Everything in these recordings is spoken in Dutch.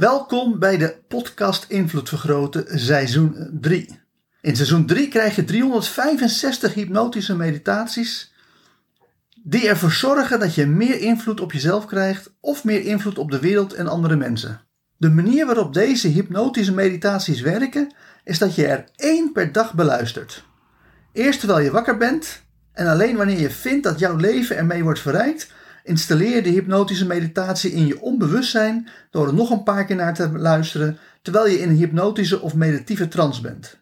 Welkom bij de podcast Invloed Vergroten seizoen 3. In seizoen 3 krijg je 365 hypnotische meditaties die ervoor zorgen dat je meer invloed op jezelf krijgt of meer invloed op de wereld en andere mensen. De manier waarop deze hypnotische meditaties werken is dat je er één per dag beluistert. Eerst terwijl je wakker bent en alleen wanneer je vindt dat jouw leven ermee wordt verrijkt, installeer de hypnotische meditatie in je onbewustzijn door er nog een paar keer naar te luisteren terwijl je in een hypnotische of meditatieve trance bent.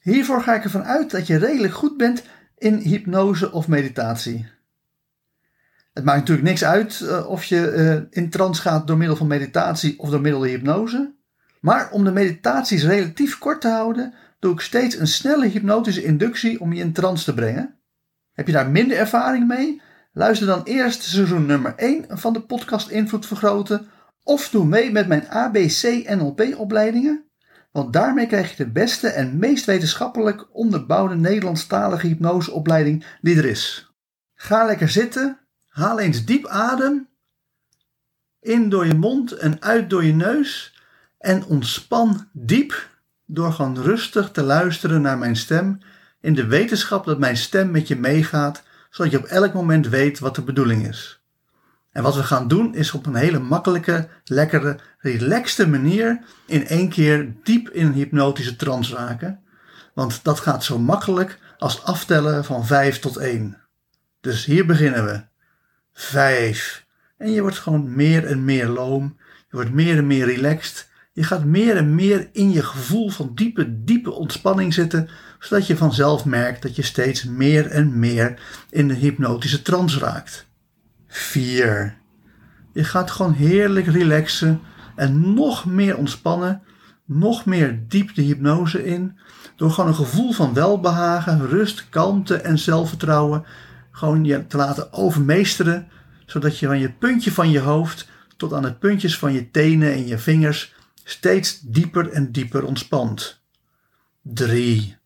Hiervoor ga ik ervan uit dat je redelijk goed bent in hypnose of meditatie. Het maakt natuurlijk niks uit uh, of je uh, in trance gaat door middel van meditatie of door middel van hypnose. Maar om de meditaties relatief kort te houden, doe ik steeds een snelle hypnotische inductie om je in trance te brengen. Heb je daar minder ervaring mee? Luister dan eerst seizoen nummer 1 van de podcast Invloed Vergroten of doe mee met mijn ABC NLP opleidingen, want daarmee krijg je de beste en meest wetenschappelijk onderbouwde Nederlandstalige hypnoseopleiding die er is. Ga lekker zitten, haal eens diep adem, in door je mond en uit door je neus en ontspan diep door gewoon rustig te luisteren naar mijn stem in de wetenschap dat mijn stem met je meegaat, zodat je op elk moment weet wat de bedoeling is. En wat we gaan doen is op een hele makkelijke, lekkere, relaxte manier in één keer diep in een hypnotische trance raken. Want dat gaat zo makkelijk als aftellen van 5 tot 1. Dus hier beginnen we. 5. En je wordt gewoon meer en meer loom. Je wordt meer en meer relaxed. Je gaat meer en meer in je gevoel van diepe, diepe ontspanning zitten, zodat je vanzelf merkt dat je steeds meer en meer in de hypnotische trance raakt. 4. Je gaat gewoon heerlijk relaxen en nog meer ontspannen, nog meer diep de hypnose in, door gewoon een gevoel van welbehagen, rust, kalmte en zelfvertrouwen gewoon je te laten overmeesteren, zodat je van je puntje van je hoofd tot aan de puntjes van je tenen en je vingers steeds dieper en dieper ontspant. 3.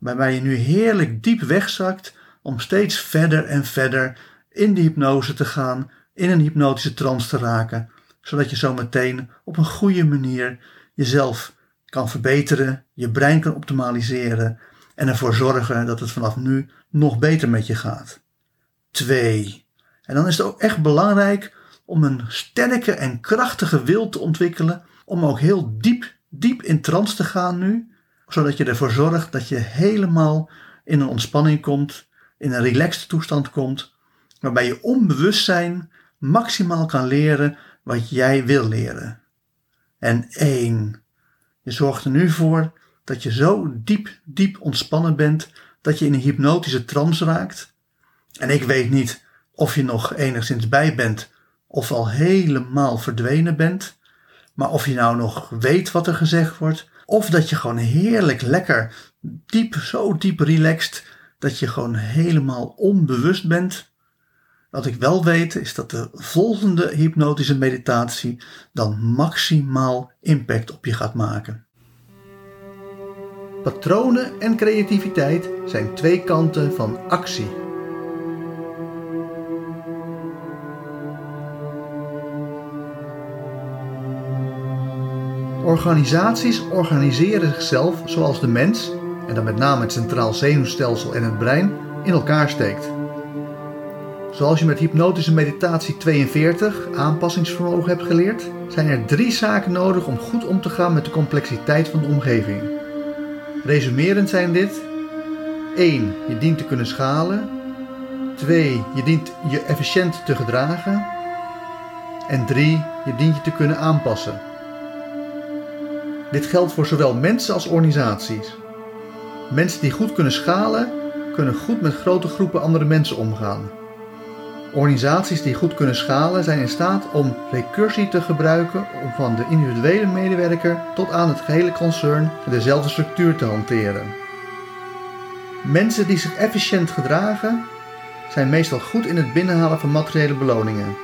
Waarbij je nu heerlijk diep wegzakt om steeds verder en verder in de hypnose te gaan, in een hypnotische trance te raken, zodat je zo meteen op een goede manier jezelf kan verbeteren, je brein kan optimaliseren en ervoor zorgen dat het vanaf nu nog beter met je gaat. 2. En dan is het ook echt belangrijk om een sterke en krachtige wil te ontwikkelen om ook heel diep, diep in trance te gaan nu, zodat je ervoor zorgt dat je helemaal in een ontspanning komt, in een relaxed toestand komt, waarbij je onbewustzijn maximaal kan leren wat jij wil leren. En één, je zorgt er nu voor dat je zo diep, diep ontspannen bent dat je in een hypnotische trance raakt. En ik weet niet of je nog enigszins bij bent of al helemaal verdwenen bent. Maar of je nou nog weet wat er gezegd wordt, of dat je gewoon heerlijk lekker diep, zo diep relaxed, dat je gewoon helemaal onbewust bent. Wat ik wel weet is dat de volgende hypnotische meditatie dan maximaal impact op je gaat maken. Patronen en creativiteit zijn twee kanten van actie. Organisaties organiseren zichzelf zoals de mens, en dan met name het centraal zenuwstelsel en het brein, in elkaar steekt. Zoals je met hypnotische meditatie 42 aanpassingsvermogen hebt geleerd, zijn er drie zaken nodig om goed om te gaan met de complexiteit van de omgeving. Resumerend zijn dit: 1. Je dient te kunnen schalen. 2. Je dient je efficiënt te gedragen. En 3. Je dient je te kunnen aanpassen. Dit geldt voor zowel mensen als organisaties. Mensen die goed kunnen schalen, kunnen goed met grote groepen andere mensen omgaan. Organisaties die goed kunnen schalen zijn in staat om recursie te gebruiken om van de individuele medewerker tot aan het gehele concern dezelfde structuur te hanteren. Mensen die zich efficiënt gedragen zijn meestal goed in het binnenhalen van materiële beloningen.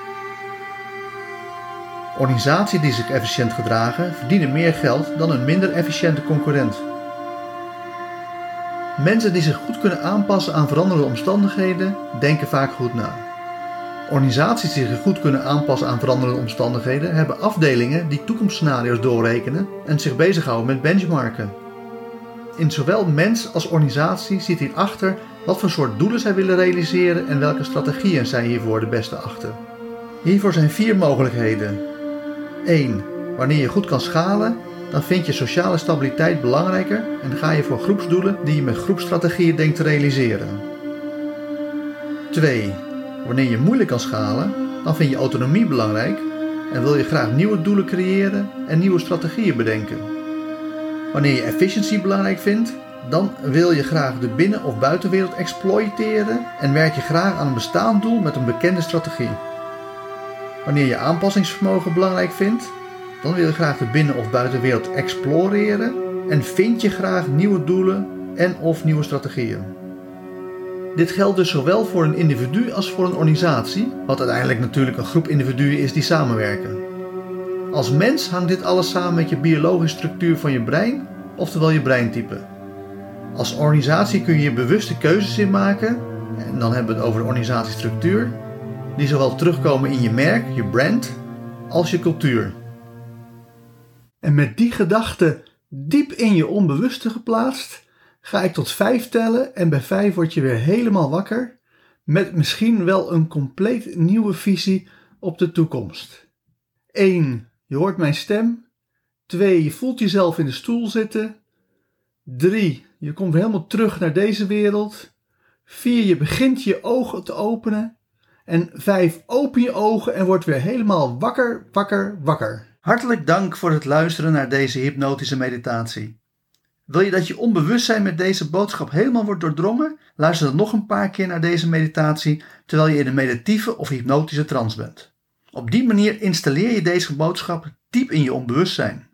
Organisaties die zich efficiënt gedragen verdienen meer geld dan een minder efficiënte concurrent. Mensen die zich goed kunnen aanpassen aan veranderende omstandigheden denken vaak goed na. Organisaties die zich goed kunnen aanpassen aan veranderende omstandigheden hebben afdelingen die toekomstscenario's doorrekenen en zich bezighouden met benchmarken. In zowel mens als organisatie zit hierachter wat voor soort doelen zij willen realiseren en welke strategieën zij hiervoor de beste achten. Hiervoor zijn vier mogelijkheden. 1. Wanneer je goed kan schalen, dan vind je sociale stabiliteit belangrijker en ga je voor groepsdoelen die je met groepsstrategieën denkt te realiseren. 2. Wanneer je moeilijk kan schalen, dan vind je autonomie belangrijk en wil je graag nieuwe doelen creëren en nieuwe strategieën bedenken. Wanneer je efficiëntie belangrijk vindt, dan wil je graag de binnen- of buitenwereld exploiteren en werk je graag aan een bestaand doel met een bekende strategie. Wanneer je aanpassingsvermogen belangrijk vindt, dan wil je graag de binnen- of buitenwereld exploreren en vind je graag nieuwe doelen en of nieuwe strategieën. Dit geldt dus zowel voor een individu als voor een organisatie, wat uiteindelijk natuurlijk een groep individuen is die samenwerken. Als mens hangt dit alles samen met je biologische structuur van je brein, oftewel je breintype. Als organisatie kun je bewuste keuzes in maken, en dan hebben we het over de organisatiestructuur, die zowel terugkomen in je merk, je brand, als je cultuur. En met die gedachte diep in je onbewuste geplaatst, ga ik tot vijf tellen en bij vijf word je weer helemaal wakker met misschien wel een compleet nieuwe visie op de toekomst. 1. Je hoort mijn stem. 2. Je voelt jezelf in de stoel zitten. 3. Je komt helemaal terug naar deze wereld. 4. Je begint je ogen te openen. En 5. Open je ogen en word weer helemaal wakker, wakker, wakker. Hartelijk dank voor het luisteren naar deze hypnotische meditatie. Wil je dat je onbewustzijn met deze boodschap helemaal wordt doordrongen? Luister dan nog een paar keer naar deze meditatie terwijl je in een meditieve of hypnotische trance bent. Op die manier installeer je deze boodschap diep in je onbewustzijn.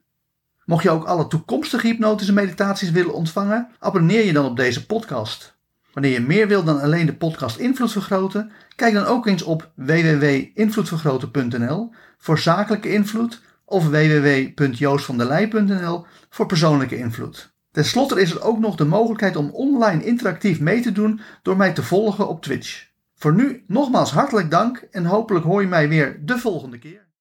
Mocht je ook alle toekomstige hypnotische meditaties willen ontvangen, abonneer je dan op deze podcast. Wanneer je meer wil dan alleen de podcast Invloed Vergroten, kijk dan ook eens op www.invloedvergroten.nl voor zakelijke invloed of www.joostvandelij.nl voor persoonlijke invloed. Ten slotte is er ook nog de mogelijkheid om online interactief mee te doen door mij te volgen op Twitch. Voor nu nogmaals hartelijk dank en hopelijk hoor je mij weer de volgende keer.